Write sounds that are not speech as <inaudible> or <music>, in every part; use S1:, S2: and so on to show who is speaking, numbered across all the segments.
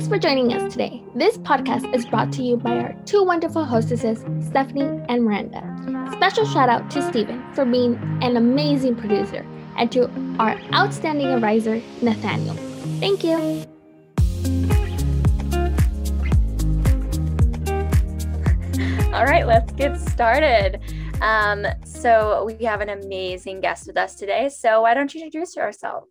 S1: Thanks for joining us today. This podcast is brought to you by our two wonderful hostesses, Stephanie and Miranda. Special shout out to Stephen for being an amazing producer and to our outstanding advisor, Nathaniel. Thank you. <laughs>
S2: All right, let's get started. Um, so we have an amazing guest with us today. So why don't you introduce yourself?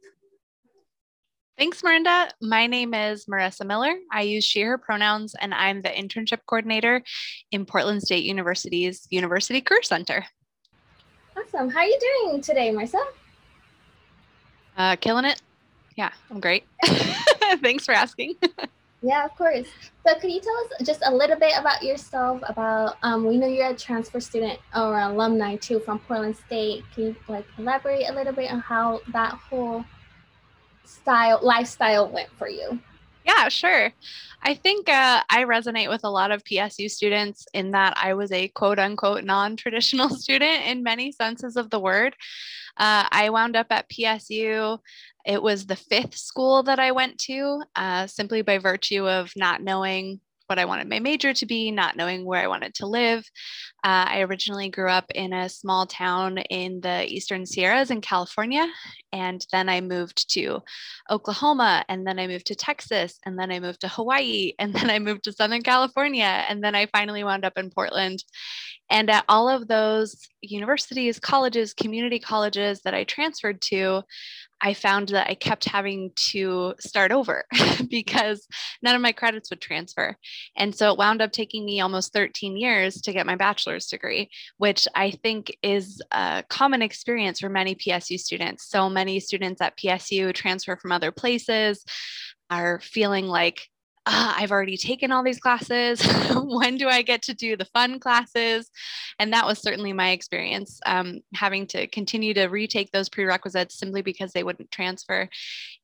S3: Thanks, Miranda. My name is Marissa Miller. I use she, her pronouns, and I'm the internship coordinator in Portland State University's University Career Center.
S1: Awesome. How are you doing today, Marissa?
S3: Uh, killing it. Yeah, I'm great. <laughs> <laughs> Thanks for asking. <laughs>
S1: yeah, of course. So, could you tell us just a little bit about yourself? About um, we know you're a transfer student or alumni too from Portland State. Can you like elaborate a little bit on how that whole style lifestyle went for you?
S3: Yeah, sure. I think uh, I resonate with a lot of PSU students in that I was a quote unquote non traditional <laughs> student in many senses of the word. Uh, I wound up at PSU. It was the fifth school that I went to uh, simply by virtue of not knowing what I wanted my major to be, not knowing where I wanted to live. Uh, I originally grew up in a small town in the Eastern Sierras in California. And then I moved to Oklahoma. And then I moved to Texas. And then I moved to Hawaii. And <laughs> then I moved to Southern California. And then I finally wound up in Portland. And at all of those universities, colleges, community colleges that I transferred to, I found that I kept having to start over <laughs> because none of my credits would transfer. And so it wound up taking me almost 13 years to get my bachelor's degree, which I think is a common experience for many PSU students. So many students at PSU transfer from other places, are feeling like uh, I've already taken all these classes. <laughs> when do I get to do the fun classes? And that was certainly my experience, um, having to continue to retake those prerequisites simply because they wouldn't transfer.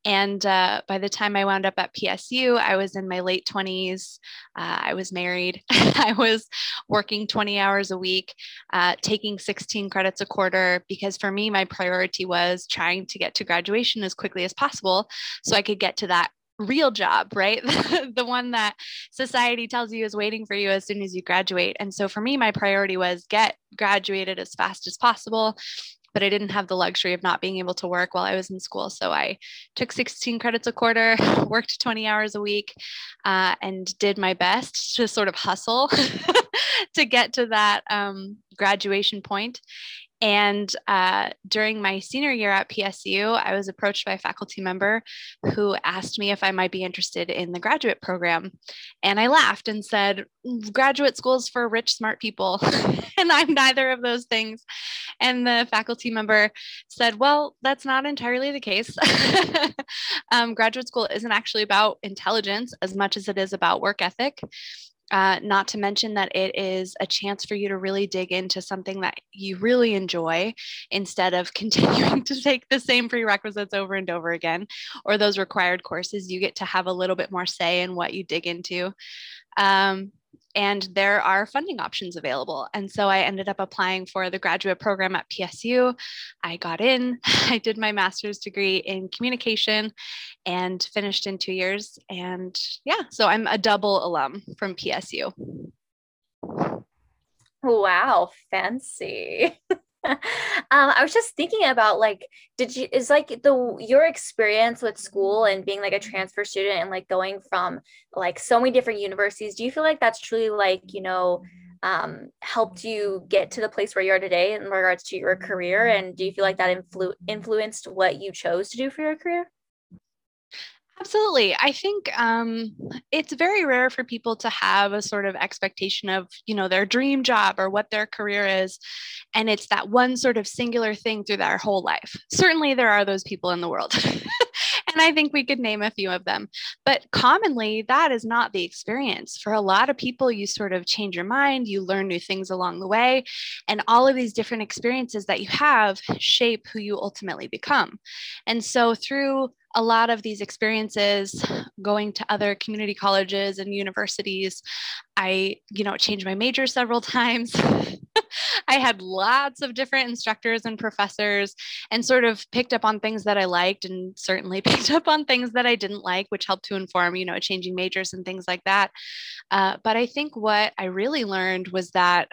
S3: And uh, by the time I wound up at PSU, I was in my late 20s. Uh, I was married. <laughs> I was working 20 hours a week, uh, taking 16 credits a quarter, because for me, my priority was trying to get to graduation as quickly as possible so I could get to that real job, right? <laughs> the one that society tells you is waiting for you as soon as you graduate. And so for me, my priority was get graduated as fast as possible. But I didn't have the luxury of not being able to work while I was in school. So I took 16 credits a quarter, <laughs> worked 20 hours a week, uh, and did my best to sort of hustle <laughs> to get to that um, graduation point. And uh, during my senior year at PSU, I was approached by a faculty member who asked me if I might be interested in the graduate program. And I laughed and said, Graduate schools for rich, smart people. <laughs> and I'm neither of those things. And the faculty member said, Well, that's not entirely the case. <laughs> um, graduate school isn't actually about intelligence as much as it is about work ethic. Uh, not to mention that it is a chance for you to really dig into something that you really enjoy instead of <laughs> continuing to take the same prerequisites over and over again or those required courses. You get to have a little bit more say in what you dig into. Um, and there are funding options available. And so I ended up applying for the graduate program at PSU. I got in, <laughs> I did my master's degree in communication and finished in two years. And yeah, so I'm a double alum from PSU.
S2: Wow, fancy. <laughs> <laughs> um, I was just thinking about like, did you is like the your experience with school and being like a transfer student and like going from like so many different universities? Do you feel like that's truly like you know um, helped you get to the place where you are today in regards to your career? And do you feel like that influ- influenced what you chose to do for your career?
S3: Absolutely. I think um, it's very rare for people to have a sort of expectation of, you know, their dream job or what their career is. And it's that one sort of singular thing through their whole life. Certainly, there are those people in the world. <laughs> and I think we could name a few of them. But commonly, that is not the experience. For a lot of people, you sort of change your mind, you learn new things along the way, and all of these different experiences that you have shape who you ultimately become. And so, through a lot of these experiences going to other community colleges and universities i you know changed my major several <laughs> times I had lots of different instructors and professors and sort of picked up on things that I liked and certainly <laughs> picked up on things that I didn't like, which helped to inform, you know, changing majors and things like that. Uh, but I think what I really learned was that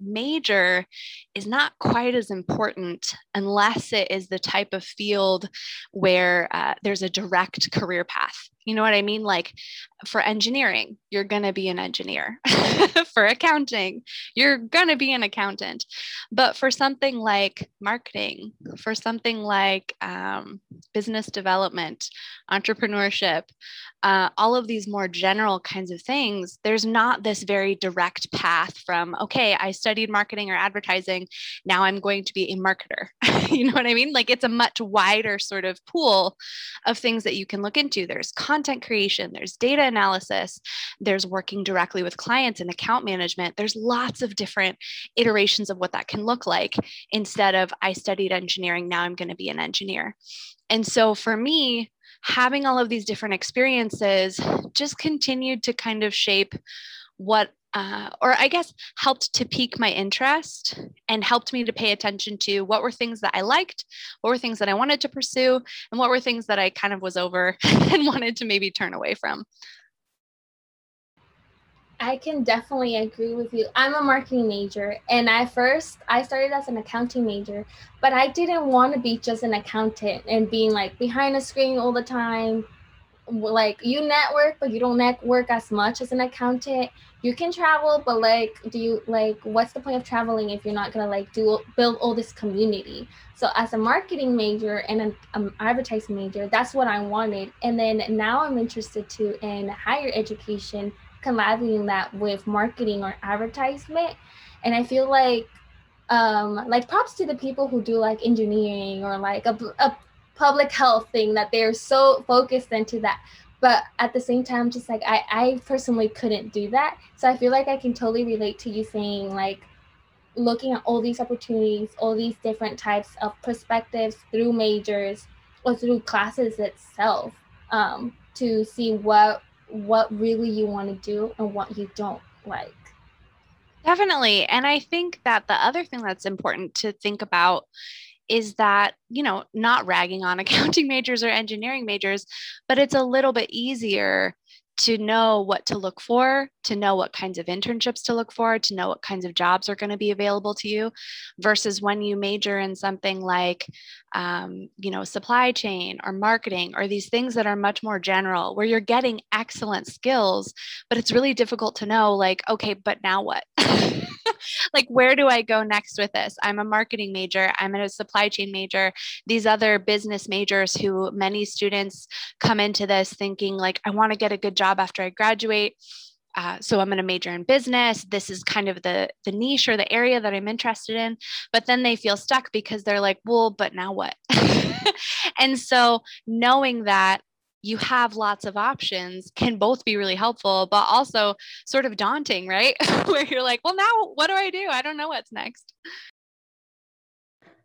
S3: major is not quite as important unless it is the type of field where uh, there's a direct career path. You know what I mean? Like for engineering, you're going to be an engineer. <laughs> for accounting, you're going to be an accountant. But for something like marketing, for something like um, business development, entrepreneurship, uh, all of these more general kinds of things, there's not this very direct path from, okay, I studied marketing or advertising. Now I'm going to be a marketer. <laughs> you know what I mean? Like it's a much wider sort of pool of things that you can look into. There's content creation, there's data analysis, there's working directly with clients and account management. There's lots of different iterations of what that can look like instead of I studied engineering, now I'm going to be an engineer. And so for me, having all of these different experiences just continued to kind of shape what uh, or I guess helped to pique my interest and helped me to pay attention to what were things that I liked, what were things that I wanted to pursue, and what were things that I kind of was over <laughs> and wanted to maybe turn away from.
S1: I can definitely agree with you. I'm a marketing major, and at first I started as an accounting major, but I didn't want to be just an accountant and being like behind a screen all the time. Like you network, but you don't network as much as an accountant. You can travel, but like, do you like what's the point of traveling if you're not gonna like do build all this community? So as a marketing major and an um, advertising major, that's what I wanted. And then now I'm interested to in higher education collabing that with marketing or advertisement. And I feel like um like props to the people who do like engineering or like a, a public health thing that they're so focused into that but at the same time just like I, I personally couldn't do that so i feel like i can totally relate to you saying like looking at all these opportunities all these different types of perspectives through majors or through classes itself um, to see what what really you want to do and what you don't like.
S3: Definitely. And I think that the other thing that's important to think about is that, you know, not ragging on <laughs> accounting majors or engineering majors, but it's a little bit easier to know what to look for, to know what kinds of internships to look for, to know what kinds of jobs are going to be available to you, versus when you major in something like, um, you know, supply chain or marketing or these things that are much more general, where you're getting excellent skills, but it's really difficult to know, like, okay, but now what? <laughs> like where do i go next with this? I'm a marketing major i'm a supply chain major. These other business majors who many students come into this thinking like i want to get a good job after i graduate uh, so i'm going to major in business. This is kind of the the niche or the area that i'm interested in. But then they feel stuck because they're like well but now what? <laughs> And so knowing that you have lots of options can both be really helpful, but also sort of daunting, right? <laughs> Where you're like, well, now what do I do? I don't know what's next.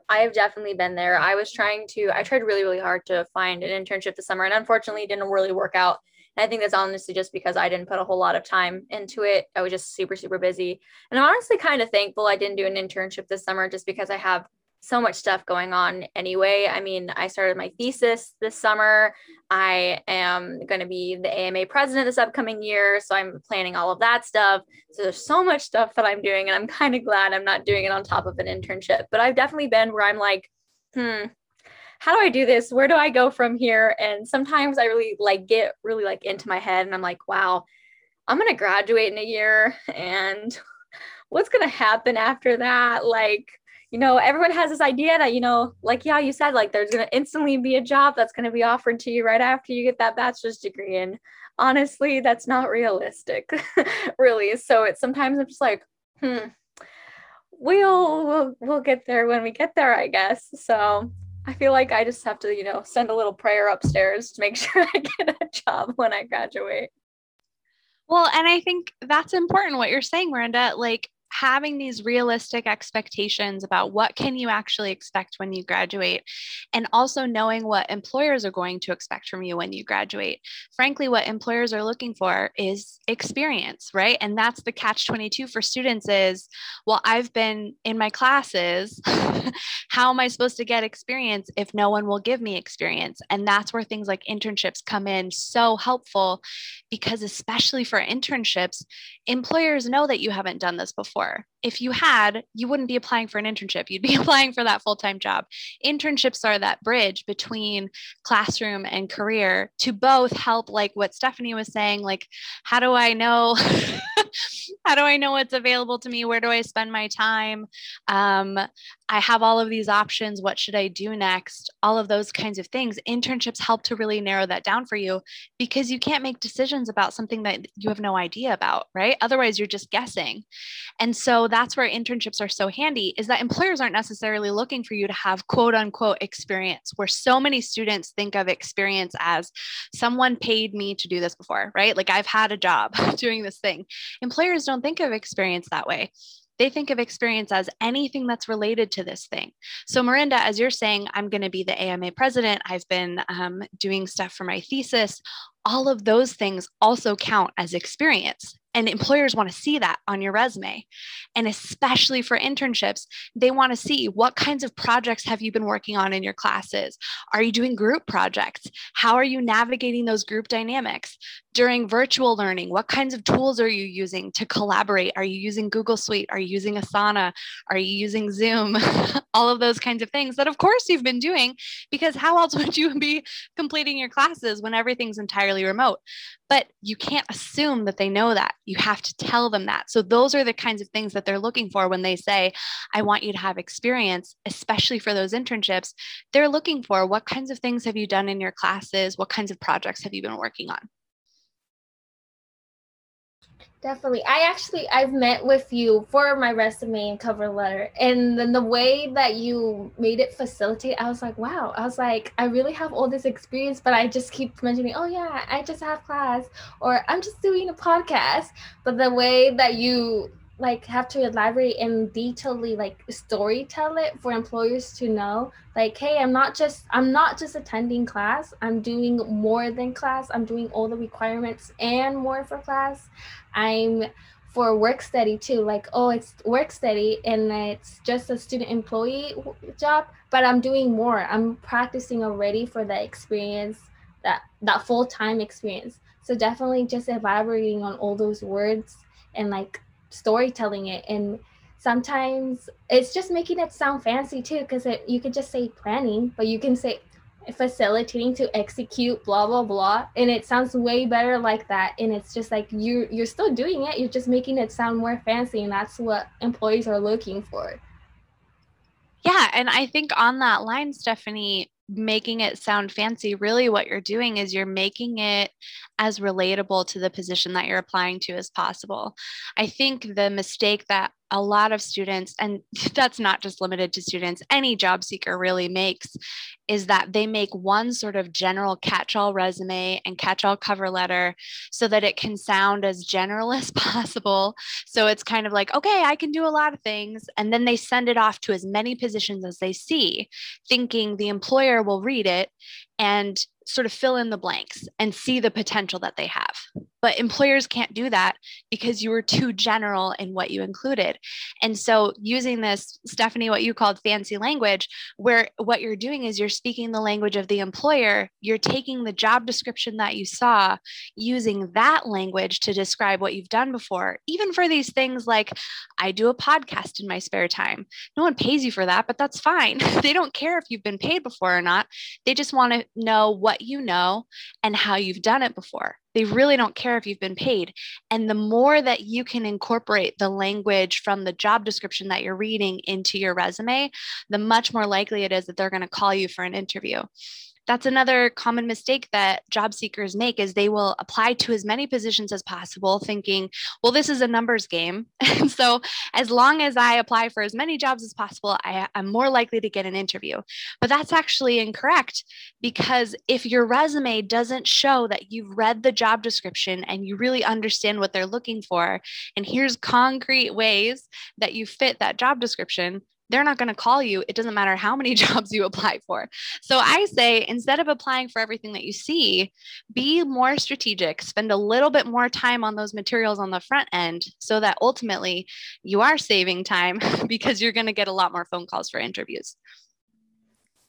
S2: I have definitely been there. I was trying to, I tried really, really hard to find an internship this summer and unfortunately didn't really work out. And I think that's honestly just because I didn't put a whole lot of time into it. I was just super, super busy. And I'm honestly kind of thankful I didn't do an internship this summer just because I have so much stuff going on anyway. I mean, I started my thesis this summer. I am going to be the AMA president this upcoming year. So I'm planning all of that stuff. So there's so much stuff that I'm doing, and I'm <laughs> kind of glad I'm not doing it on top of an internship. But I've definitely been where I'm like, hmm, how do I do this? Where do I go from here? And sometimes I really like get really like into my head and I'm like, wow, I'm going to graduate in a year and <laughs> what's going to happen after that? Like, you know, everyone has this idea that, you know, like, yeah, you said, like, there's to instantly be a job that's to be offered to you right after you get that bachelor's degree. And honestly, that's not realistic, <laughs> really. So it's sometimes I'm just like, hmm, we'll, we'll, we'll get there when we get there, I guess. So I feel like I just have to, you know, send a little prayer upstairs to make <laughs> sure I get a job when I graduate.
S3: Well, and I think that's important what you're saying, Miranda. Like, having these realistic expectations about what can you actually expect when you graduate and also knowing what employers are going to expect from you when you graduate. Frankly, what employers are looking for is experience, right? And that's the catch 22 for students is, well, I've been in my classes. <laughs> How am I supposed to get experience if no one will give me experience? And that's where things like internships come in so helpful because especially for internships, employers know that you haven't done this before. If you had, you wouldn't be applying for an internship. You'd be <laughs> applying for that full time job. Internships are that bridge between classroom and career to both help, like what Stephanie was saying, like, how do I know? <laughs> how do I know what's available to me? Where do I spend my time? Um, I have all of these options. What should I do next? All of those kinds of things. Internships help to really narrow that down for you because you can't make decisions about something that you have no idea about, right? Otherwise, you're just guessing. And so that's where internships are so handy is that employers aren't necessarily looking for you to have quote unquote experience, where so many students think of experience as someone paid me to do this before, right? Like I've had a job <laughs> doing this thing. Employers don't think of experience that way they think of experience as anything that's related to this thing. So, Miranda, as you're saying, I'm going to be the AMA president, I've been um, doing stuff for my thesis. All of those things also count as experience. And employers want to see that on your resume. And especially for internships, they want to see what kinds of projects have you been working on in your classes? Are you doing group projects? How are you navigating those group dynamics? During virtual learning, what kinds of tools are you using to collaborate? Are you using Google Suite? Are you using Asana? Are you using Zoom? <laughs> All of those kinds of things that, of course, you've been doing because how else <laughs> would you be completing your classes when everything's entirely remote? But you can't assume that they know that. You have to tell them that. So, those are the kinds of things that they're looking for when they say, I want you to have experience, especially for those internships. They're looking for what kinds of things have you done in your classes? What kinds of projects have you been working on?
S1: Definitely. I actually I've met with you for my resume and cover letter. And then the way that you made it facilitate, I was like, wow. I was like, I really have all this experience, but I just keep mentioning, oh yeah, I just have class or I'm just doing a podcast. But the way that you like have to elaborate and detailedly like story tell it for employers to know like hey i'm not just i'm not just attending class. I'm doing more than class. I'm doing all the requirements and more for class. I'm for work study too. Like oh it's work study and it's just a student employee job but i'm doing more. I'm practicing already for that experience that that full-time experience. So definitely just elaborating on all those words and like storytelling it and sometimes it's just making it sound fancy too because you could just say planning but you can say facilitating to execute blah blah blah and it sounds way better like that and it's just like you you're still doing it you're just making it sound more fancy and that's what employees are looking for.
S3: Yeah and i think on that line stephanie making it sound fancy, really what you're doing is you're making it as relatable to the position that you're applying to as possible. I think the mistake that a lot of students, and <laughs> that's not just limited to students, any job seeker really makes, is that they make one sort of general catch all resume and catch all cover letter so that it can sound as general <laughs> as possible. So it's kind of like, okay, I can do a lot of things. And then they send it off to as many positions as they see, thinking the employer will read it and sort of fill in the blanks and see the potential that they have. But employers can't do that because you were too general in what you included. And so, using this, Stephanie, what you called fancy language, where what you're doing is you're speaking the language of the employer, you're taking the job description that you saw, using that language to describe what you've done before, even for these things like, I do a podcast in my spare time. No one pays you for that, but that's fine. <laughs> they don't care if you've been paid before or not. They just want to know what you know and how you've done it before. They really don't care if you've been paid. And the more that you can incorporate the language from the job description that you're reading into your resume, the much more likely it is that they're going to call you for an interview. That's another common mistake that job seekers make is they will apply to as many positions as possible thinking well this is a numbers game. <laughs> And so as long as i apply for as many jobs as possible I, i'm more likely to get an interview. But that's actually incorrect because if your resume doesn't show that you've read the job description and you really understand what they're looking for and here's concrete ways that you fit that job description they're not going to call you. It doesn't matter how many <laughs> jobs you apply for. So I say instead of applying for everything that you see, be more strategic, spend a little bit more time on those materials on the front end so that ultimately you are saving time <laughs> because you're going to get a lot more phone calls for interviews.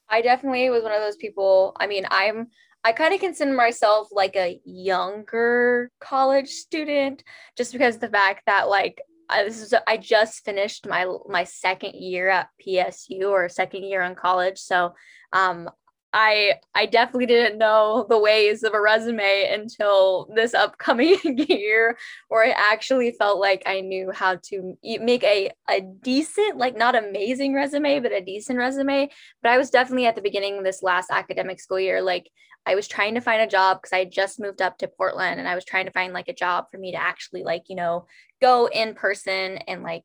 S2: I definitely was one of those people. I mean, I'm I kind of consider myself like a younger college student just because the fact that like I, is I just finished my my second year at PSU or second year in college, so um, I I definitely didn't know the ways of a resume until this upcoming <laughs> year, where I actually felt like I knew how to make a a decent, like not amazing resume, but a decent resume. But I was definitely at the beginning this last academic school year, like I was trying to find a job because I just moved up to Portland and I was trying to find like a job for me to actually like, you know, go in person and like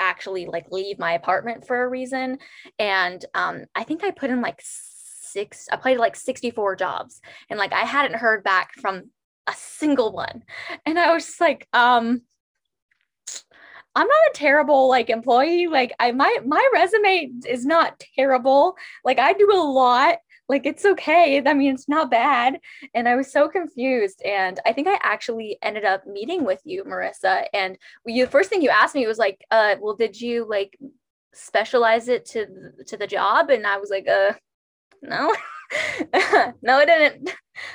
S2: actually like leave my apartment for a reason. And um, I think I put in like six, I applied like 64 jobs and like I hadn't heard back from a single one. And I was just like, um, I'm not a terrible like employee. Like I my my resume is not terrible. Like I do a lot like it's okay i mean it's not bad and i was so confused and i think i actually ended up meeting with you marissa and you the first thing you asked me was like uh well did you like specialize it to to the job and i was like uh no? <laughs> No i didn't.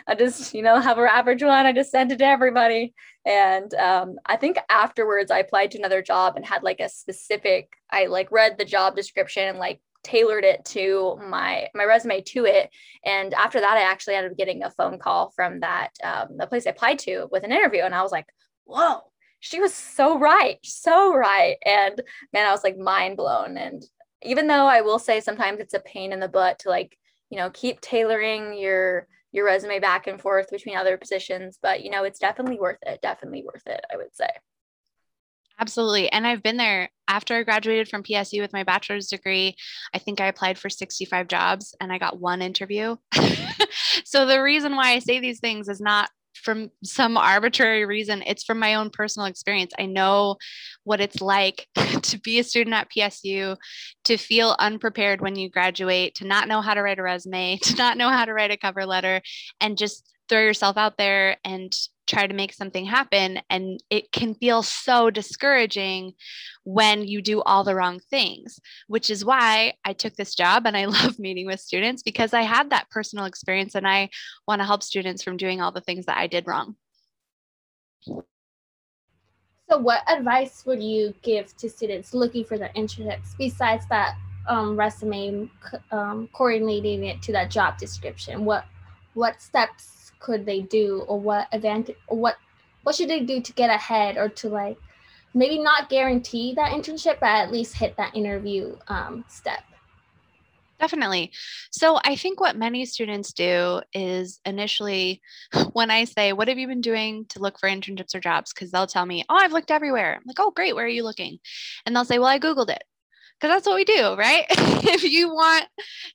S2: I just you know have an average one i just sent it to everybody. And um, i think afterwards i applied to another job and had like a specific i like read the job description and like tailored it to my my resume to it. And after that i actually ended up getting a phone call from that um, the place i applied to with an interview. And i was like whoa she was so right so right. And man i was like mind blown. And even though i will say sometimes it's a pain in the butt to like you know keep tailoring your your resume back and forth between other positions but you know it's definitely worth it definitely worth it i would say
S3: Absolutely. And I've been there after I graduated from PSU with my bachelor's degree. I think I applied for 65 jobs and I got one interview. <laughs> so the reason why I say these things is not from some arbitrary reason. It's from my own personal experience. I know what it's like <laughs> to be a student at PSU, to feel unprepared when you graduate, to not know how to write a resume, <laughs> to not know how to write a cover letter, and just throw yourself out there and try to make something happen. And it can feel so discouraging when you do all the wrong things, which is why I took this job and I <laughs> love meeting with students because I had that personal experience and I want to help students from doing all the things that I did wrong.
S1: So, what advice would you give to students looking for their internships besides that um, resume um, coordinating it to that job description? What what steps could they do or what advantage what what should they do to get ahead or to like maybe not guarantee that internship but at least hit that interview um, step
S3: Definitely. So I think what many students do is initially <laughs> when I say, What have you been doing to look for internships or jobs? Because they'll tell me, Oh, I've looked everywhere. I'm like, Oh, great. Where are you looking? And they'll say, Well, I Googled it because that's what we do, right? <laughs> if you want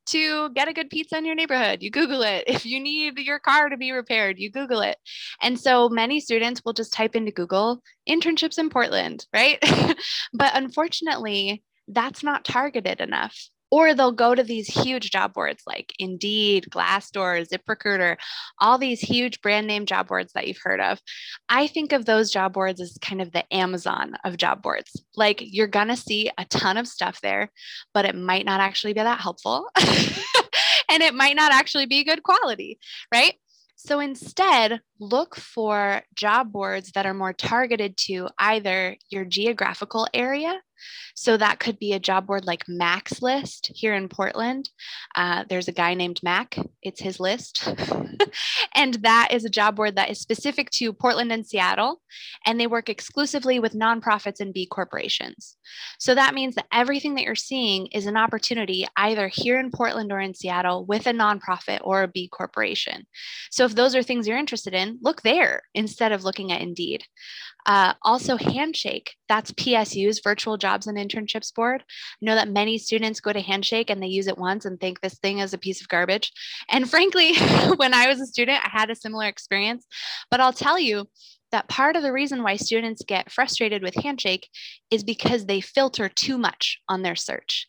S3: to get a good pizza in your neighborhood, you Google it. If you need your car to be repaired, you Google it. And so many students will just type into Google internships in Portland, right? <laughs> but unfortunately, that's not targeted enough or they'll go to these huge job boards like Indeed, Glassdoor, ZipRecruiter, all these huge brand name job boards that you've heard of. I think of those job boards as kind of the Amazon of job boards. Like you're going to see a ton of stuff there, but it might not actually be that helpful. <laughs> and it might not actually be good quality, right? So instead, look for job boards that are more targeted to either your geographical area So that could be a job board like Mac's List here in Portland. Uh, there's a guy named Mac, it's his list. <laughs> and that is a job board that is specific to Portland and Seattle, and they work exclusively with nonprofits and B corporations. So that means that everything that you're seeing is an opportunity either here in Portland or in Seattle with a nonprofit or a B corporation. So if those are things you're interested in, look there instead of looking at Indeed. Uh, also, Handshake, that's PSU's virtual jobs and internships board. I know that many students go to Handshake and they use it once and think this thing is a piece of garbage. And frankly, <laughs> when I was a student, I had a similar experience. But I'll tell you, that part of the reason why students get frustrated with Handshake is because they filter too much on their search.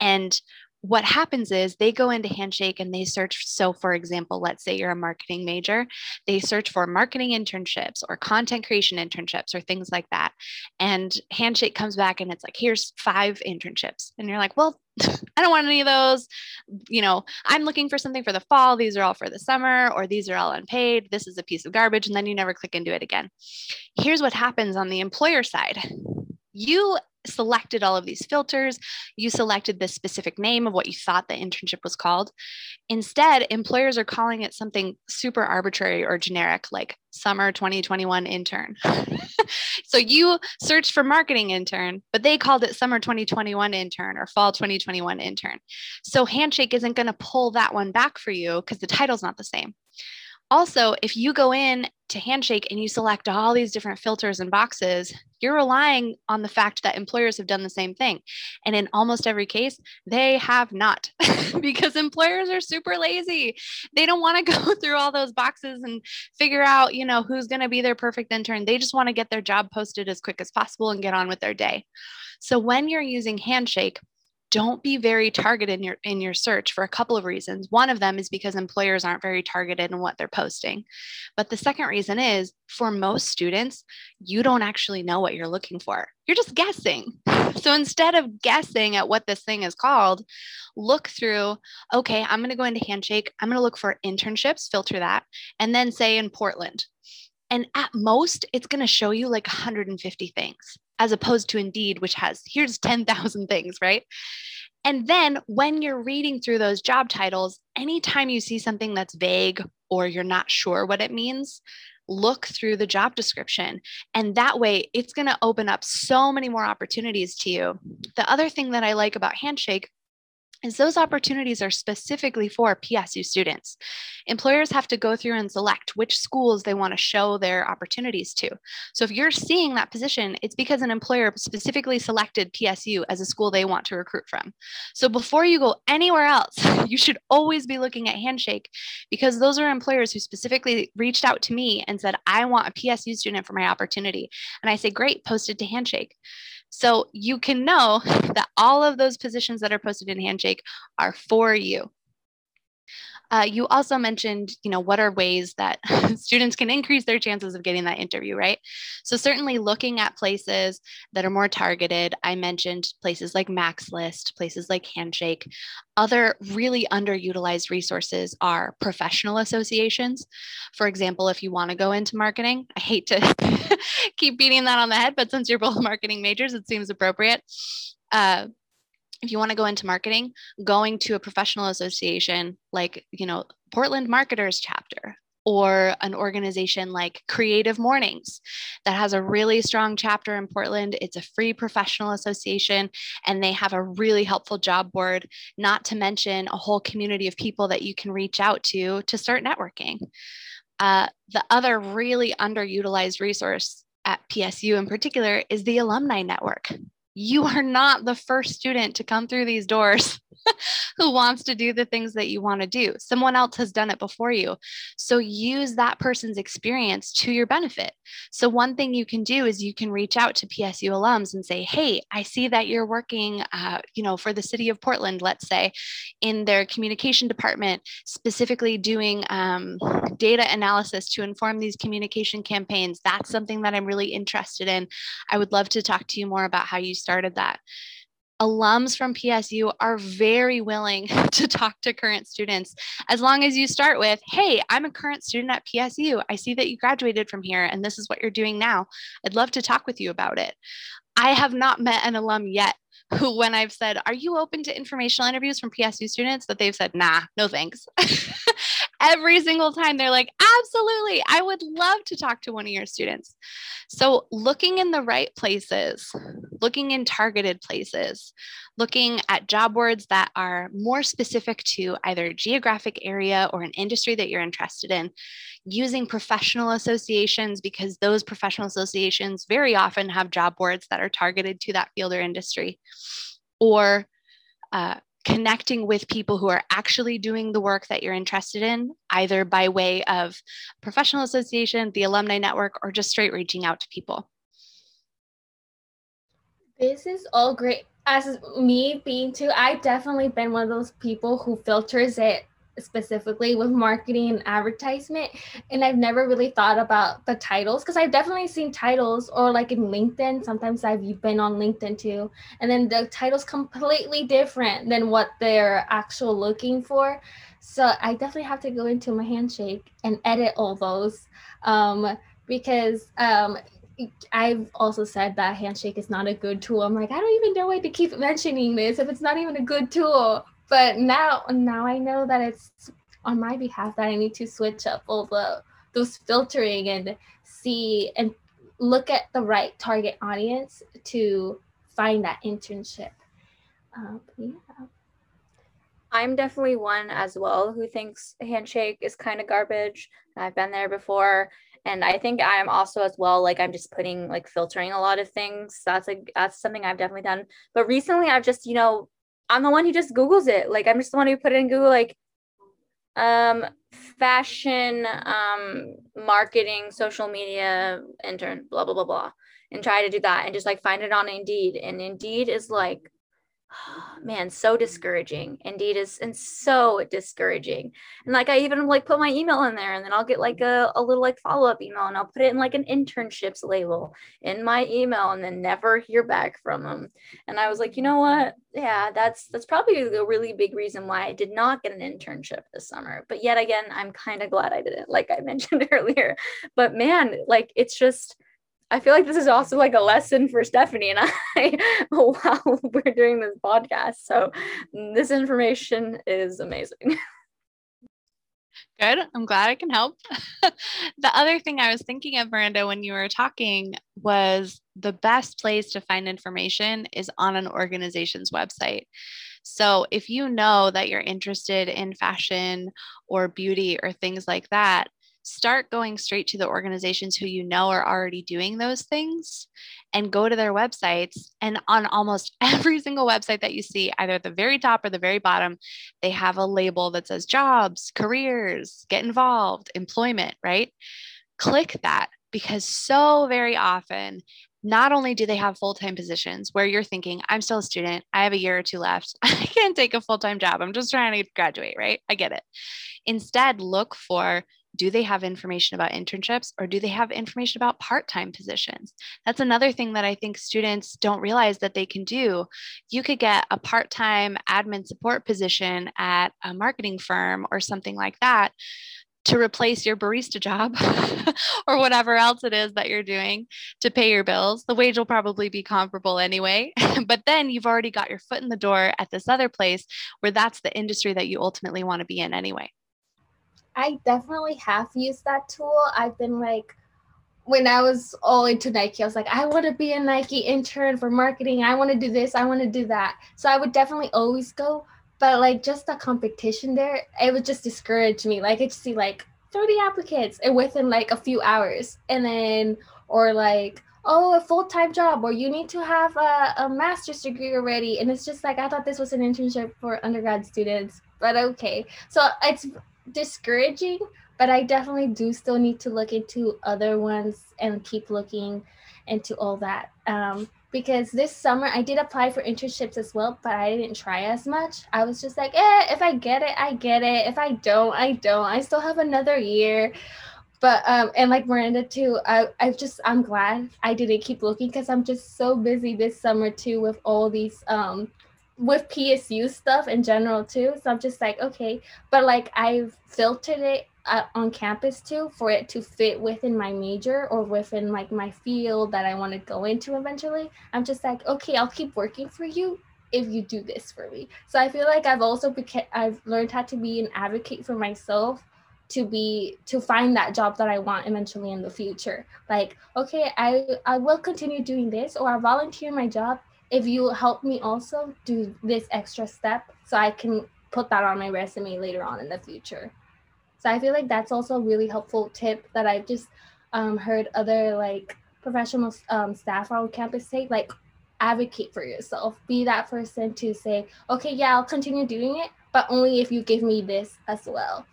S3: And what happens is they go into Handshake and they search. So, for example, let's say you're a marketing major, they search for marketing internships or content creation internships or things like that. And Handshake comes back and it's like, here's five internships. And you're like, well, <laughs> I don't want any of those. You know, I'm looking for something for the fall. These are all for the summer, or these are all unpaid. This is a piece of garbage. And then you never click into it again. Here's what happens on the employer side you selected all of these filters. You selected the specific name of what you thought the internship was called. Instead, employers are calling it something super arbitrary or generic, like summer 2021 intern. <laughs> so you searched for marketing intern, but they called it summer 2021 intern or fall 2021 intern. So Handshake isn't going to pull that one back for you because the title's not the same. Also, if you go in to Handshake and you select all these different filters and boxes, you're relying on the fact that employers have done the same thing. And in almost every case, they have not <laughs> because employers are super lazy. They don't want to <laughs> go through all those boxes and figure out, you know, who's going to be their perfect intern. They just want to get their job posted as quick as possible and get on with their day. So when you're using Handshake, don't be very targeted in your in your search for a couple of reasons. One of them is because employers aren't very targeted in what they're posting. But the second reason is for most students, you don't actually know what you're looking for. You're just guessing. <laughs> So instead of guessing at what this thing is called, look through, okay, I'm going to go into Handshake, I'm going to look for internships, filter that, and then say in Portland. And at most, it's going to show you like 150 things as opposed to Indeed, which has here's 10,000 things, right? And then when you're reading through those job titles, anytime you see something that's vague or you're not sure what it means, look through the job description. And that way, it's going to open up so many more opportunities to you. The other thing that I like about Handshake is those opportunities are specifically for PSU students. Employers have to go through and select which schools they want to show their opportunities to. So if you're seeing that position, it's because an employer specifically selected PSU as a school they want to recruit from. So before you go anywhere else, <laughs> you should always be looking at Handshake because those are employers who specifically reached out to me and said, I want a PSU student for my opportunity. And I say, great, post it to Handshake. So you can know <laughs> that all of those positions that are posted in Handshake are for you. Uh, you also mentioned, you know, what are ways that <laughs> students can increase their chances of getting that interview, right? So certainly looking at places that are more targeted. I mentioned places like Mac's List, places like Handshake. Other really underutilized resources are professional associations. For example, if you want to go into marketing, I hate to <laughs> <laughs> keep beating that on the head, but since you're both <laughs> marketing majors, it seems appropriate. Uh, if you want to go into marketing, going to a professional association like, you know, Portland Marketers chapter or an organization like Creative Mornings that has a really strong chapter in Portland. It's a free professional association and they have a really helpful job board, not to mention a whole community of people that you can reach out to to start networking. Uh, the other really underutilized resource at PSU in particular is the alumni network you are not the first student to come through these doors <laughs> who wants to do the things that you want to do. Someone else has done it before you. So use that person's experience to your benefit. So, one thing you can do is you can reach out to PSU alums and say, Hey, I see that you're working, uh, you know, for the city of Portland, let's say, in their communication department, specifically doing um, data analysis to inform these communication campaigns. That's something that I'm really interested in. I would love to talk to you more about how you started that alums from PSU are very willing <laughs> to talk to current students as long as you start with, Hey, I'm a current student at PSU. I see that you graduated from here and this is what you're doing now. I'd love to talk with you about it. I have not met an alum yet who, when I've said, Are you open to informational interviews from PSU students? that they've said, Nah, no thanks. <laughs> Every single time they're like, Absolutely, I would love to talk to one of your students. So, looking in the right places, looking in targeted places, looking at job boards that are more specific to either a geographic area or an industry that you're interested in, using professional associations because those professional associations very often have job boards that are targeted to that field or industry, or uh, connecting with people who are actually doing the work that you're interested in, either by way of professional association, the alumni network, or just straight reaching out to people.
S1: This is all great. As me being too, I've definitely been one of those people who filters it specifically with marketing and advertisement and i've never really thought about the titles because i've definitely seen titles or like in linkedin sometimes i've been on linkedin too and then the titles completely different than what they're actual looking for so i definitely have to go into my handshake and edit all those um, because um, I've also said that handshake is not a good tool. I'm like, I don't even know why to keep mentioning this if it's not even a good tool but now now I know that it's on my behalf that I need to switch up all the those filtering and see and look at the right target audience to find that internship. Um, yeah.
S2: I'm definitely one as well who thinks handshake is kind of garbage. I've been there before. And I think I'm also as well, like I'm just putting like filtering a lot of things. That's like that's something I've definitely done. But recently I've just, you know, I'm the one who just Googles it. Like I'm just the one who put it in Google, like um fashion um marketing social media intern blah blah blah blah and try to do that and just like find it on indeed and indeed is like <gasps> man so discouraging. Indeed is and so discouraging. And like i even like put my email in there and then i'll get like a, a little like follow-up email and i'll put it in like an internships label in my email and then never hear back from them and i was like you know what? Yeah that's that's probably the really big reason why i did not get an internship this summer. But yet again i'm kind of glad i didn't like i <laughs> mentioned earlier. But man like it's just I feel like this is also like a lesson for Stephanie and <laughs> I while we're doing this podcast. So this information is amazing. <laughs>
S3: Good. I'm glad I can help. <laughs> the other thing I was thinking of, Miranda, when you were talking was the best place to find information is on an organization's website. So if you know that you're interested in fashion or beauty or things like that, start going straight to the organizations who you know are already doing those things and go to their websites. And on almost <laughs> every single website that you see, either at the very top or the very bottom, they have a label that says jobs, careers, get involved, employment, right? Click that because so very often, not only do they have full time positions where you're thinking, I'm still a student, I have a year or two left, <laughs> I can't take a full time job, I'm just trying to graduate, right? I get it. Instead, look for do they have information about internships or do they have information about part-time positions that's another thing that i think students don't realize that they can do you could get a part-time admin support position at a marketing firm or something like that to replace your barista job <laughs> or whatever else it is that you're doing to pay your bills. The wage will probably be comparable anyway, <laughs> but then you've already got your foot in the door at this other place where that's the industry that you ultimately want to be in anyway.
S1: I definitely have used that tool. I've been like, when I was all into Nike, I was like, I want to be a Nike intern for marketing. I want to do this. I want to do that. So I would definitely always go. But like just the competition there, it would just discourage me. Like I'd see like 30 applicants and within like a few hours. And then, or like, oh, a full time job, or you need to have a, a master's degree already. And it's just like, I thought this was an internship for undergrad students, but okay. So it's discouraging, but I definitely do still need to look into other ones and keep looking into all that. Um, because this summer I did apply for internships as well, but I didn't try as much. I was just like, eh, if I get it, I get it. If I don't, I don't. I still have another year. But um, and like Miranda too, I I just I'm glad I didn't keep looking because I'm just so busy this summer too with all these um with PSU stuff in general too. So I'm just like, okay, but like I've filtered it uh, on campus too for it to fit within my major or within like my field that I want to go into eventually. I'm just like, okay, I'll keep working for you if you do this for me. So I feel like I've also beca- I've learned how to be an advocate for myself to be to find that job that I want eventually in the future. Like, okay, I I will continue doing this or I volunteer my job if you help me also do this extra step so I can put that on my resume later on in the future. So I feel like that's also a really helpful tip that I've just um, heard other like professional um, staff on campus take, like advocate for yourself. Be that person to say, okay, yeah, I'll continue doing it, but only if you give me this as well.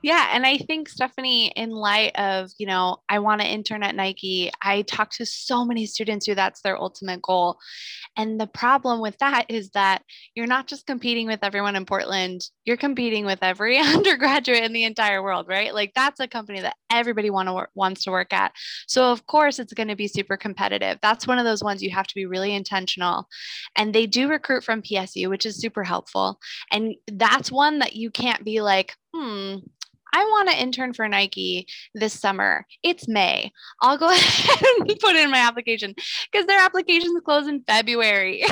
S3: Yeah. And I think, Stephanie, in light of, you know, I want to intern at Nike, I talk to so many students who that's their ultimate goal. And the problem with that is that you're not just competing with everyone in Portland, you're competing with every <laughs> undergraduate in the entire world, right? Like that's a company that everybody want to wants to work at. So, of course, it's going to be super competitive. That's one of those ones you have to be really intentional. And they do recruit from PSU, which is super helpful. And that's one that you can't be like, hmm, I want to intern for Nike this summer. It's May. I'll go <laughs> ahead and put in my application because their applications close in February.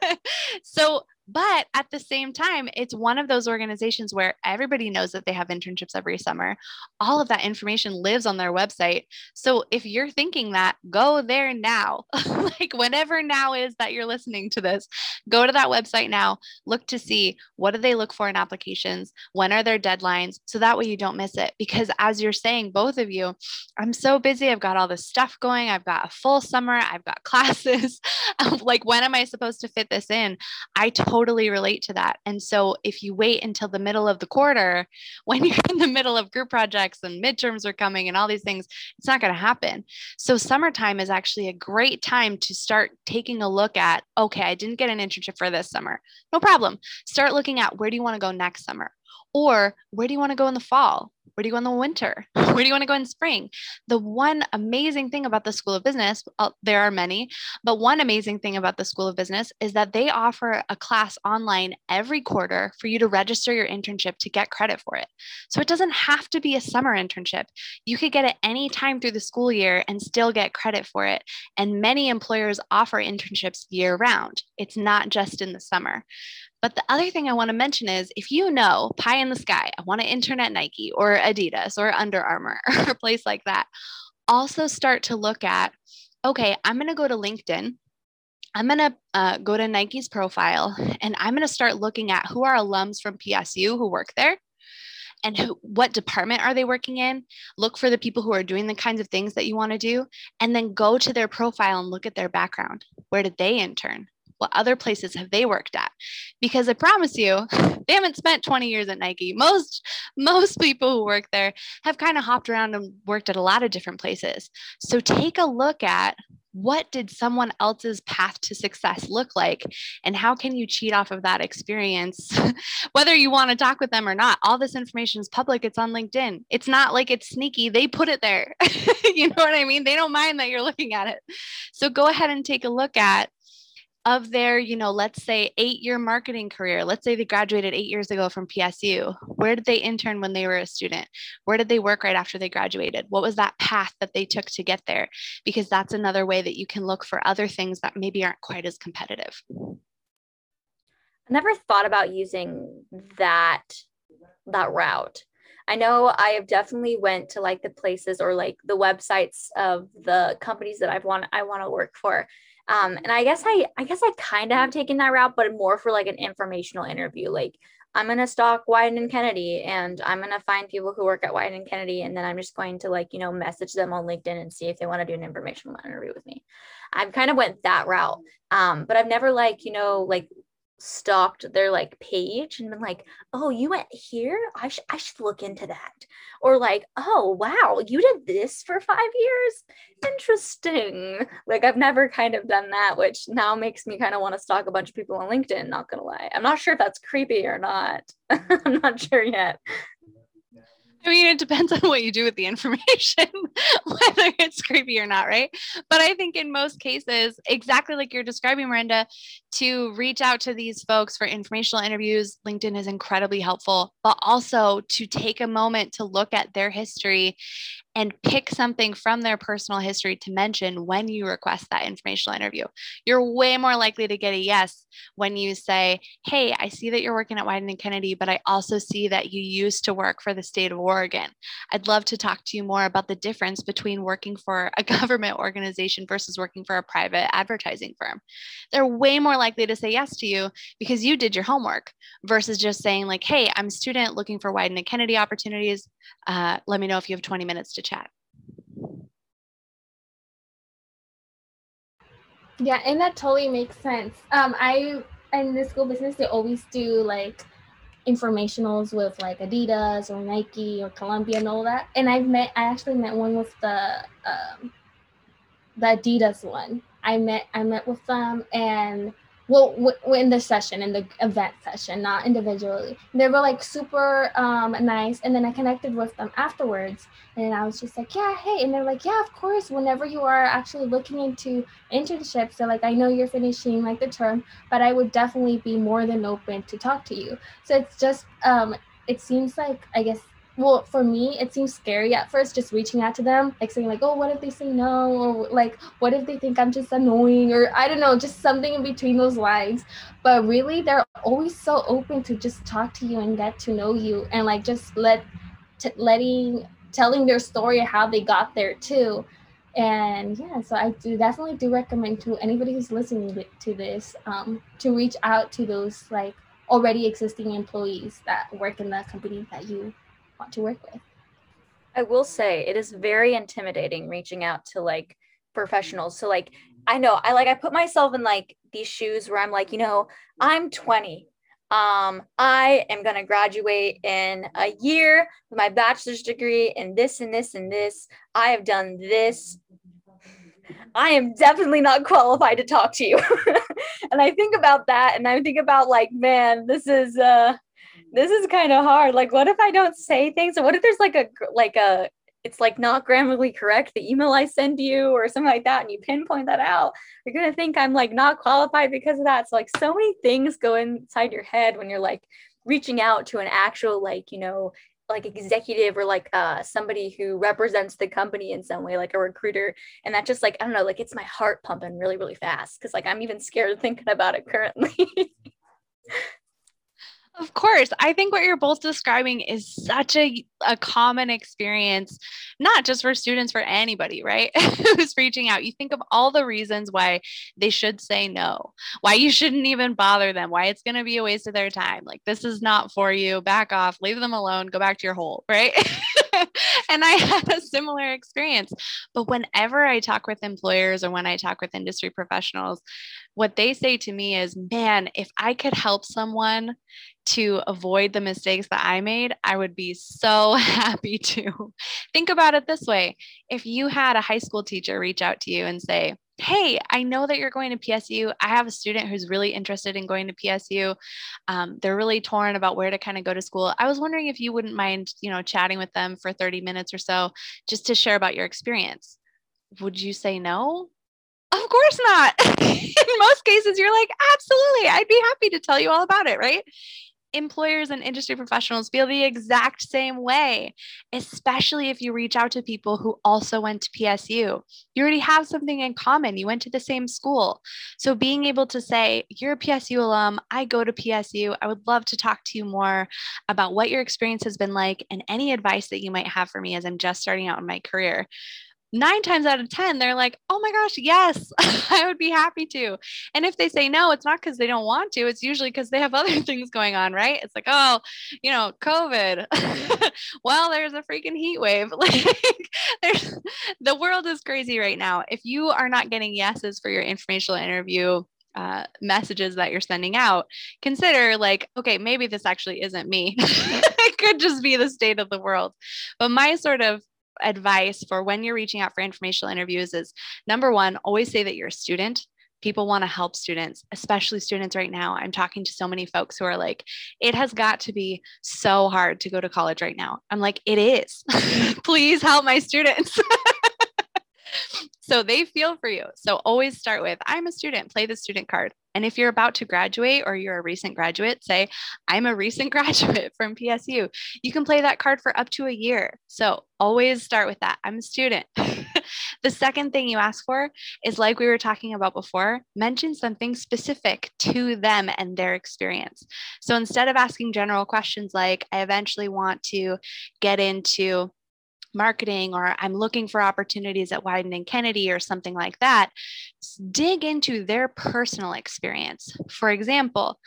S3: <laughs> so but at the same time, it's one of those organizations where everybody knows that they have internships every summer. All of that information lives on their website. So if you're thinking that, go there now. <laughs> like whenever now is that you're listening to this, go to that website now, look to see what do they look for in applications, when are their deadlines, so that way you don't miss it. Because as you're saying, both of you, I'm so busy. I've got all this stuff going. I've got a full summer. I've got <laughs> classes. <laughs> like when am I supposed to fit this in? I totally totally relate to that. And so if you wait until the middle of the quarter, <laughs> when you're in the middle of group projects and midterms are coming and all these things, it's not going to happen. So summertime is actually a great time to start taking a look at, okay, I didn't get an internship for this summer. No problem. Start looking at where do you want to go next summer? Or where do you want to go in the fall? Where do you go in the winter? <laughs> Where do you want to go in spring? The one amazing thing about the School of Business, there are many, but one amazing thing about the School of Business is that they offer a class online every quarter for you to register your internship to get credit for it. So it doesn't have to be a summer internship. You could get it any time through the school year and still get credit for it. And many employers offer internships year round. It's not just in the summer. But the other thing I want to mention is if you know pie in the sky, I want to intern at Nike or Adidas or Under Armour <laughs> or a place like that, also start to look at okay, I'm going to go to LinkedIn. I'm going to uh, go to Nike's profile and I'm going to start looking at who are alums from PSU who work there and who, what department are they working in look for the people who are doing the kinds of things that you want to do and then go to their profile and look at their background where did they intern what other places have they worked at? Because i promise you <laughs> they haven't spent 20 years at nike. Most most people who work there have kind of hopped around and worked at a lot of different places. So take a look at what did someone else's path to success look like and how can you cheat off of that experience? <laughs> Whether you want to talk with them or not all this information is public it's on linkedin. It's not like it's sneaky they put it there. <laughs> You know what i mean? They don't mind that you're looking at it. So go ahead and take a look at of their, you know, let's say eight year marketing career, let's say they graduated eight years ago from PSU, where did they intern when they were a student? Where did they work right after they graduated? What was that path that they took to get there? Because that's another way that you can look for other things that maybe aren't quite as competitive.
S2: I never thought about using that that route. I know I have definitely went to like the places or like the websites of the companies that I've want I want to work for um, and I guess I I guess I kind of have taken that route, but more for like an informational interview. Like I'm gonna stalk Wieden and Kennedy and I'm gonna find people who work at Wieden and Kennedy, and then I'm just going to like, you know, message them on LinkedIn and see if they want to do an informational interview with me. I've kind of went that route. Um, but I've never like, you know, like stalked their like page and been like, oh, you went here? I, sh- I should look into that. Or like, oh, wow, you did this for five years? Interesting. Like, I've never kind of done that, which now makes me kind of want to stalk a bunch of people on LinkedIn, not gonna lie. I'm not sure if that's creepy or not. <laughs> I'm not sure yet.
S3: I mean, it depends on what you do with the information, <laughs> whether it's creepy or not, right? But I think in most cases, exactly like you're describing, Miranda, to reach out to these folks for informational interviews, LinkedIn is incredibly helpful, but also to take a moment to look at their history and pick something from their personal history to mention when you request that informational interview. You're way more likely to get a yes when you say, Hey, I see that you're working at Wieden and Kennedy, but I also see that you used to work for the state of Oregon. I'd love to talk to you more about the difference between working for a <laughs> government organization versus working for a private advertising firm. They're way more likely to say yes to you because you did your homework versus just saying, like, Hey, I'm a student looking for Wieden and Kennedy opportunities. Uh, let me know if you have 20 minutes to chat.
S1: Yeah, and that totally makes sense. Um, I in the school business they always do like informationals with like Adidas or Nike or Columbia and all that. And I've met I actually met one with the um, the Adidas one. I met I met with them and well w- in the session in the event session not individually. They were like super um nice and then i connected with them afterwards and i was just like yeah hey and they're like yeah of course whenever you are actually looking into internships so like i know you're finishing like the term but i would definitely be more than open to talk to you. So it's just um it seems like i guess well for me it seems scary at first just reaching out to them like saying like oh what if they say no? or like what if they think i'm just annoying? or i don't know just something in between those lines. But really they're always so open to just talk to you and get to know you and like just let t- letting telling their story how they got there too. And yeah so i do definitely do recommend to anybody who's listening to this um, to reach out to those like already existing employees that work in the company that you want to work with.
S2: I will say it is very intimidating reaching out to like professionals. So like I know I like I put myself in like these shoes where I'm like, you know, I'm 20. Um, I am gonna graduate in a year with my bachelor's degree in this and this and this. I have done this. I am definitely not qualified to talk to you. <laughs> and I think about that and I think about like, man, this is uh this is kind of hard. Like, what if I don't say things? What if there's like a like a it's like not grammatically correct the email I send you or something like that, and you pinpoint that out, you're gonna think I'm like not qualified because of that. So like so many things go inside your head when you're like reaching out to an actual like you know like executive or like uh somebody who represents the company in some way like a recruiter and that just like i don't know like it's my heart pumping really really fast because like i'm even scared of thinking about it currently <laughs>
S3: Of course. I think what you're both describing is such a, a common experience, not just for students, for anybody, right? <laughs> Who's reaching out. You think of all the reasons why they should say no, why you shouldn't even bother them, why it's going to be a waste of their time. Like, this is not for you. Back off, leave them alone, go back to your hole, right? <laughs> <laughs> and I had a similar experience. But whenever I talk with employers or when I talk with industry professionals, what they say to me is, man, if I could help someone to avoid the mistakes that I made, I would be so <laughs> happy to. Think about it this way if you had a high school teacher reach out to you and say, Hey, I know that you're going to PSU. I have a student who's really interested in going to PSU. Um, they're really torn about where to kind of go to school. I was wondering if you wouldn't mind, you know, chatting with them for 30 minutes or so just to share about your experience. Would you say no? Of course not. <laughs> In most cases, you're like, absolutely, I'd be happy to tell you all about it, right? Employers and industry professionals feel the exact same way, especially if you reach out to people who also went to PSU. You already have something in common. You went to the same school. So, being able to say, You're a PSU alum, I go to PSU, I would love to talk to you more about what your experience has been like and any advice that you might have for me as I'm just starting out in my career nine times out of 10, they're like, oh my gosh, yes, <laughs> I would be happy to. And if they say no, it's not because they don't want to, it's usually because they have <laughs> other things going on, right? It's like, oh, you know, COVID. <laughs> well, there's a freaking heat wave. like, there's, the world is crazy right now. If you are not getting yeses for your informational interview, uh, messages that you're sending out, consider like, okay, maybe this actually isn't me. it could just be the state of the world. But my sort of advice for when you're reaching out for informational interviews is number one, always say that you're a student. People want to help students, especially students right now. I'm talking to so many folks who are like, it has got to be so hard to go to college right now. I'm like, it is. <laughs> Please help my students. <laughs> so they feel for you. So always start with I'm a student, play the student card. And if you're about to graduate or you're a recent graduate, say, I'm a recent <laughs> graduate from PSU. You can play that card for up to a year. So always start with that. I'm a student. <laughs> the second thing you ask for is like we were talking about before, mention something specific to them and their experience. So instead of asking general questions like, I eventually want to get into marketing or I'm looking for opportunities at Wieden and Kennedy or something like that, dig into their personal experience. For example,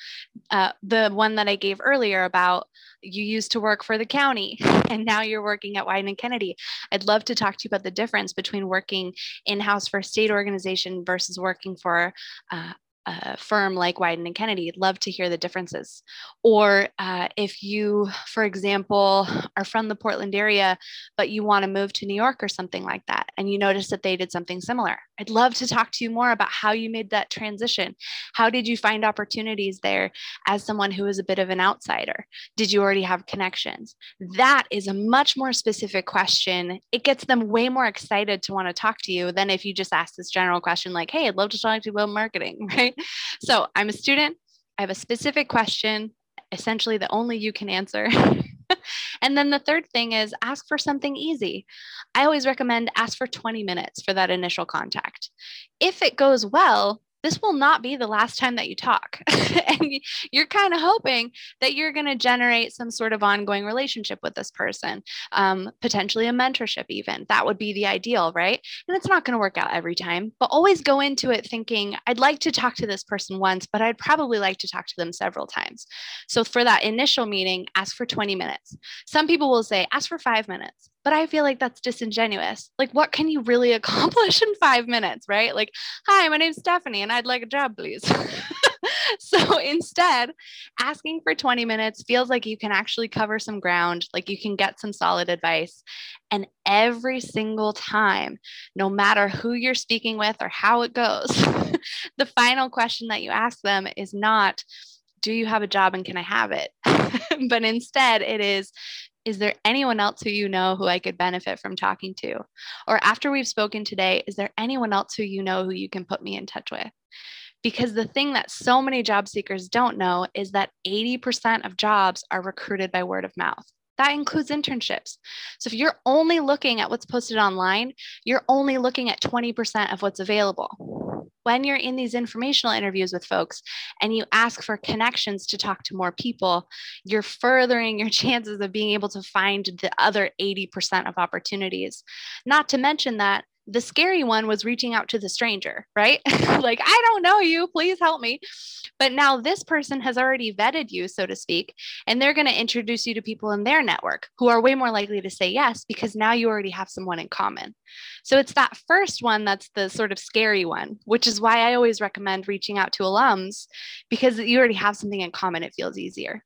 S3: uh, the one that I gave earlier about you used to work for the county <laughs> and now you're working at Wieden and Kennedy. I'd love to talk to you about the difference between working in house for a state organization versus working for uh, a firm like Wieden and Kennedy, love to hear the differences. Or uh, if you, for example, are from the Portland area, but you want to move to New York or something like that, and you notice that they did something similar, I'd love to talk to you more about how you made that transition. How did you find opportunities there as someone who is a bit of an outsider? Did you already have connections? That is a much more specific question. It gets them way more excited to want to talk to you than if you just ask this general question like, hey, I'd love to talk to you about marketing, <laughs> right? <laughs> So I'm a student. I have a specific question, essentially the only you can answer. <laughs> and then the third thing is ask for something easy. I always recommend ask for 20 minutes for that initial contact. If it goes well, this will not be the last time that you talk. <laughs> and you're kind of hoping that you're going to generate some sort of ongoing relationship with this person, um, potentially a mentorship, even. That would be the ideal, right? And it's not going to work out every time, but always go into it thinking, I'd like to talk to this person once, but I'd probably like to talk to them several times. So for that initial meeting, ask for 20 minutes. Some people will say, ask for five minutes but I feel like that's disingenuous. Like, what can you really <laughs> accomplish in five minutes, right? Like, hi, my name's Stephanie and I'd like a job, please. <laughs> so instead, asking for 20 minutes feels like you can actually cover some ground, like you can get some solid advice. And every single time, no matter who you're speaking with or how it goes, <laughs> the final question that you ask them is not, do you have a job and can I have it? but instead, it is, is there anyone else who you know who I could benefit from talking to? Or after we've spoken today, is there anyone else who you know who you can put me in touch with? Because the thing that so many job seekers don't know is that 80% of jobs are recruited by word of mouth. That includes internships. So if you're only looking at what's posted online, you're only looking at 20% of what's available. When you're in these informational interviews with folks and you ask for connections to talk to more people, you're furthering your <laughs> chances of being able to find the other 80% of opportunities. Not to mention that the scary one was reaching out to the stranger, right? <laughs> like, I don't know you, please help me. But now this person has already vetted you, so to speak, and they're going to introduce you to people in their network who are way more likely to say yes because now you already have someone in common. So it's that first one that's the sort of scary one, which is why I always recommend reaching out to alums because you already have something in common. It feels easier.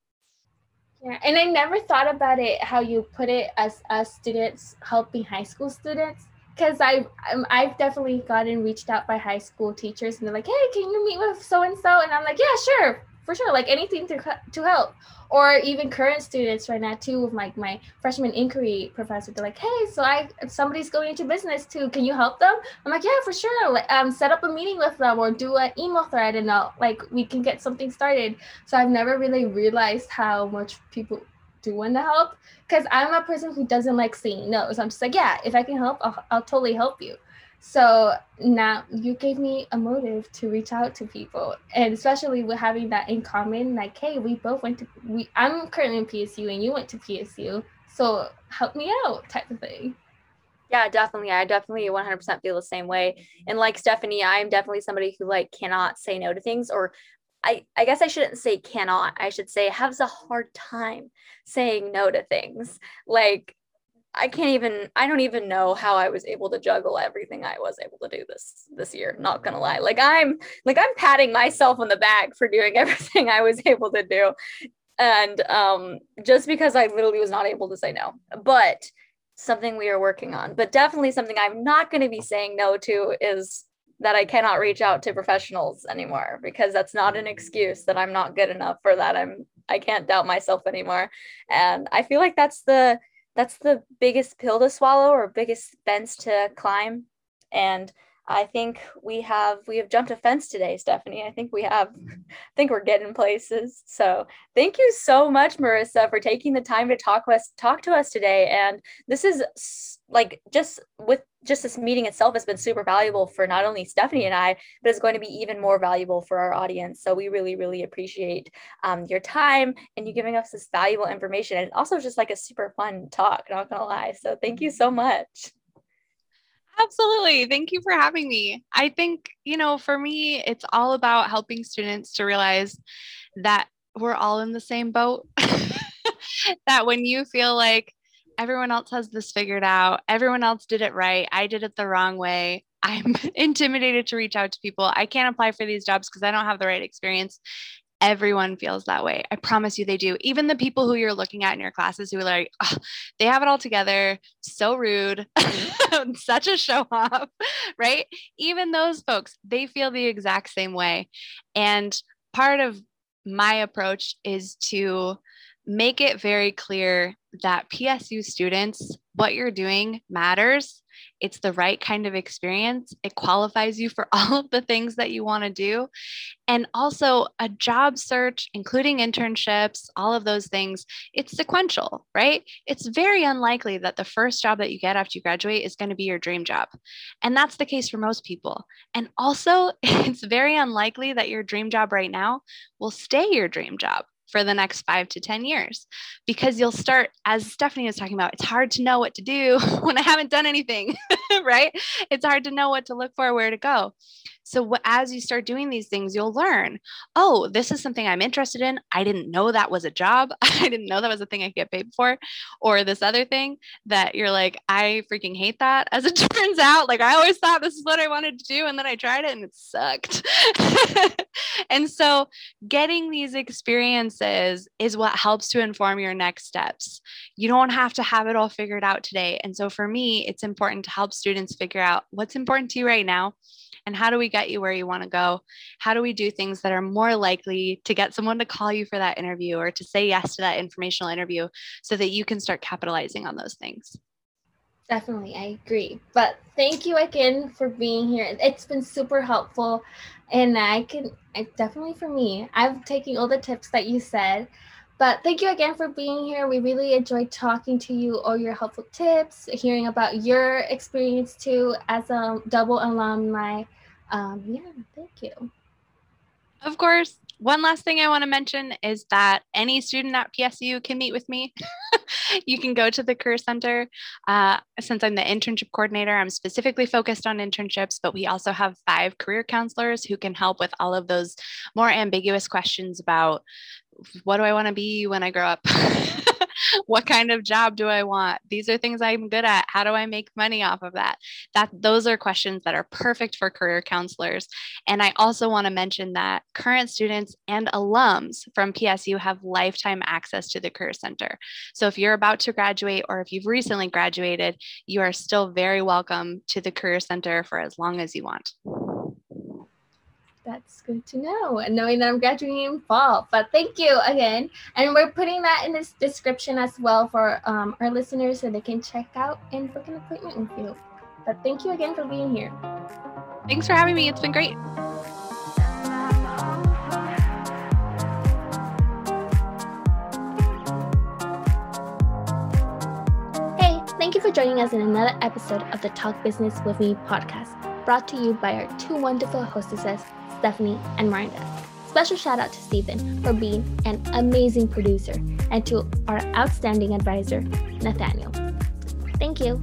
S1: Yeah, and I never thought about it how you put it as us students helping high school students because I've um, I've definitely gotten reached out by high school teachers and they're like, hey, can you meet with so and so? And I'm like, yeah, sure, for sure, like anything to to help. Or even current students right now too, with like my freshman inquiry professor, they're like, hey, so I somebody's going into business too, can you help them? I'm like, yeah, for sure. Um, set up a meeting with them or do an email thread and uh, like we can get something started. So I've never really realized how much people do want to help because I'm a person who doesn't like saying no. So I'm just like, yeah, if I can help, I'll, I'll totally help you. So now you gave me a motive to reach out to people, and especially with having that in common, like, hey, we both went to we. I'm currently in PSU, and you went to PSU, so help me out, type of thing.
S2: Yeah, definitely. I definitely 100% feel the same way. And like Stephanie, I'm definitely somebody who like cannot say no to things or I, I guess I shouldn't say cannot. I should say has a hard time saying no to things. Like I can't even I don't even know how I was able to juggle everything I was able to do this this year, not going to lie. Like I'm like I'm patting myself on the back for doing <laughs> everything I was able to do. And um just because I literally was not able to say no. But something we are working on. But definitely something I'm not going to be saying no to is that I cannot reach out to professionals anymore because that's not an mm. excuse that I'm not good enough for that. I'm I can't doubt myself anymore. And I feel like that's the that's the biggest pill to swallow or biggest fence to climb And I think we have we have jumped a fence today, Stephanie. I think we have I think we're getting places. So thank you so much, Marissa, for taking the time to talk us talk to us today. And this is like just with just this meeting itself has been super valuable for not only Stephanie and I, but it's going to be even more valuable for our audience. So we really, really appreciate um, your time and you giving us this valuable information. And also just like a super fun talk, not gonna lie. So thank you so much.
S3: Absolutely. Thank you for having me. I think, you know, for me, it's all about helping students to realize that we're all in the same boat. <laughs> that when you feel like everyone else has this figured out, everyone else did it right, I did it the wrong way, <laughs> I'm intimidated to reach out to people. I can't apply for these jobs because I don't have the right experience. Everyone feels that way. I promise you they do. Even the people who you're looking at in your classes who are like, oh, they have it all together, so rude, <laughs> such a show off, <laughs> right? Even those folks, they feel the exact same way. And part of my approach is to make it very clear that PSU students, what you're doing matters. It's the right kind of experience. It qualifies you for <laughs> all of the things that you want to do. And also, a job search, including internships, all of those things, it's sequential, right? It's very unlikely that the first job that you get after you graduate is going to be your dream job. And that's the case for most people. And also, <laughs> it's very unlikely that your dream job right now will stay your dream job for the next five to 10 years because you'll start, as Stephanie was talking about, it's hard to know what to do <laughs> when I haven't done anything, <laughs> right? It's hard to know what to look for, where to go. So as you start doing these things, you'll learn, oh, this is something I'm interested in. I didn't know that was a job. <laughs> I didn't know that was a thing I could get paid for. Or this other thing that you're like, I freaking hate that. As it turns out, like I always thought this is what I wanted to do. And then I tried it and it sucked. and so getting these experiences is what helps to inform your next steps. You don't have to have it all figured out today. And so for me, it's important to help students figure out what's important to you right now and how do we get you where you want to go? How do we do things that are more likely to get someone to call you for that interview or to say yes to that informational interview so that you can start capitalizing on those things?
S1: Definitely, I agree. But thank you again for being here. It's been super helpful. And I can, I definitely for me, I've taking all the tips that you said. But thank you again for being here. We really enjoyed talking to you, all your helpful tips, hearing about your experience too as a double alumni. Um, yeah, thank you.
S3: Of course. One last thing I want to mention is that any student at PSU can meet with me. <laughs> you can go to the Career Center. Uh, since I'm the internship coordinator, I'm specifically focused on internships, but we also have five career counselors who can help with all of those more ambiguous questions about what do I want to be when I grow up? <laughs> <laughs> what kind of job do I want? These are things I'm good at. How do I make money off of that? That those are questions that are perfect for career counselors. And I also want to mention that current students and alums from PSU have lifetime access to the Career Center. So if you're about to graduate or if you've recently graduated, you are still very welcome to the Career Center for as long as you want
S1: that's good to know and knowing that i'm graduating in fall but thank you again and we're putting that in this description as well for um, our listeners so they can check out and book an appointment with you but thank you again for being here.
S3: Thanks for having me it's been great.
S1: Hey thank you for joining us in another episode of the talk business with me podcast brought to you by our two wonderful hostesses Stephanie, and Miranda. Special shout out to Stephen for being an amazing producer and to our outstanding advisor, Nathaniel. Thank you.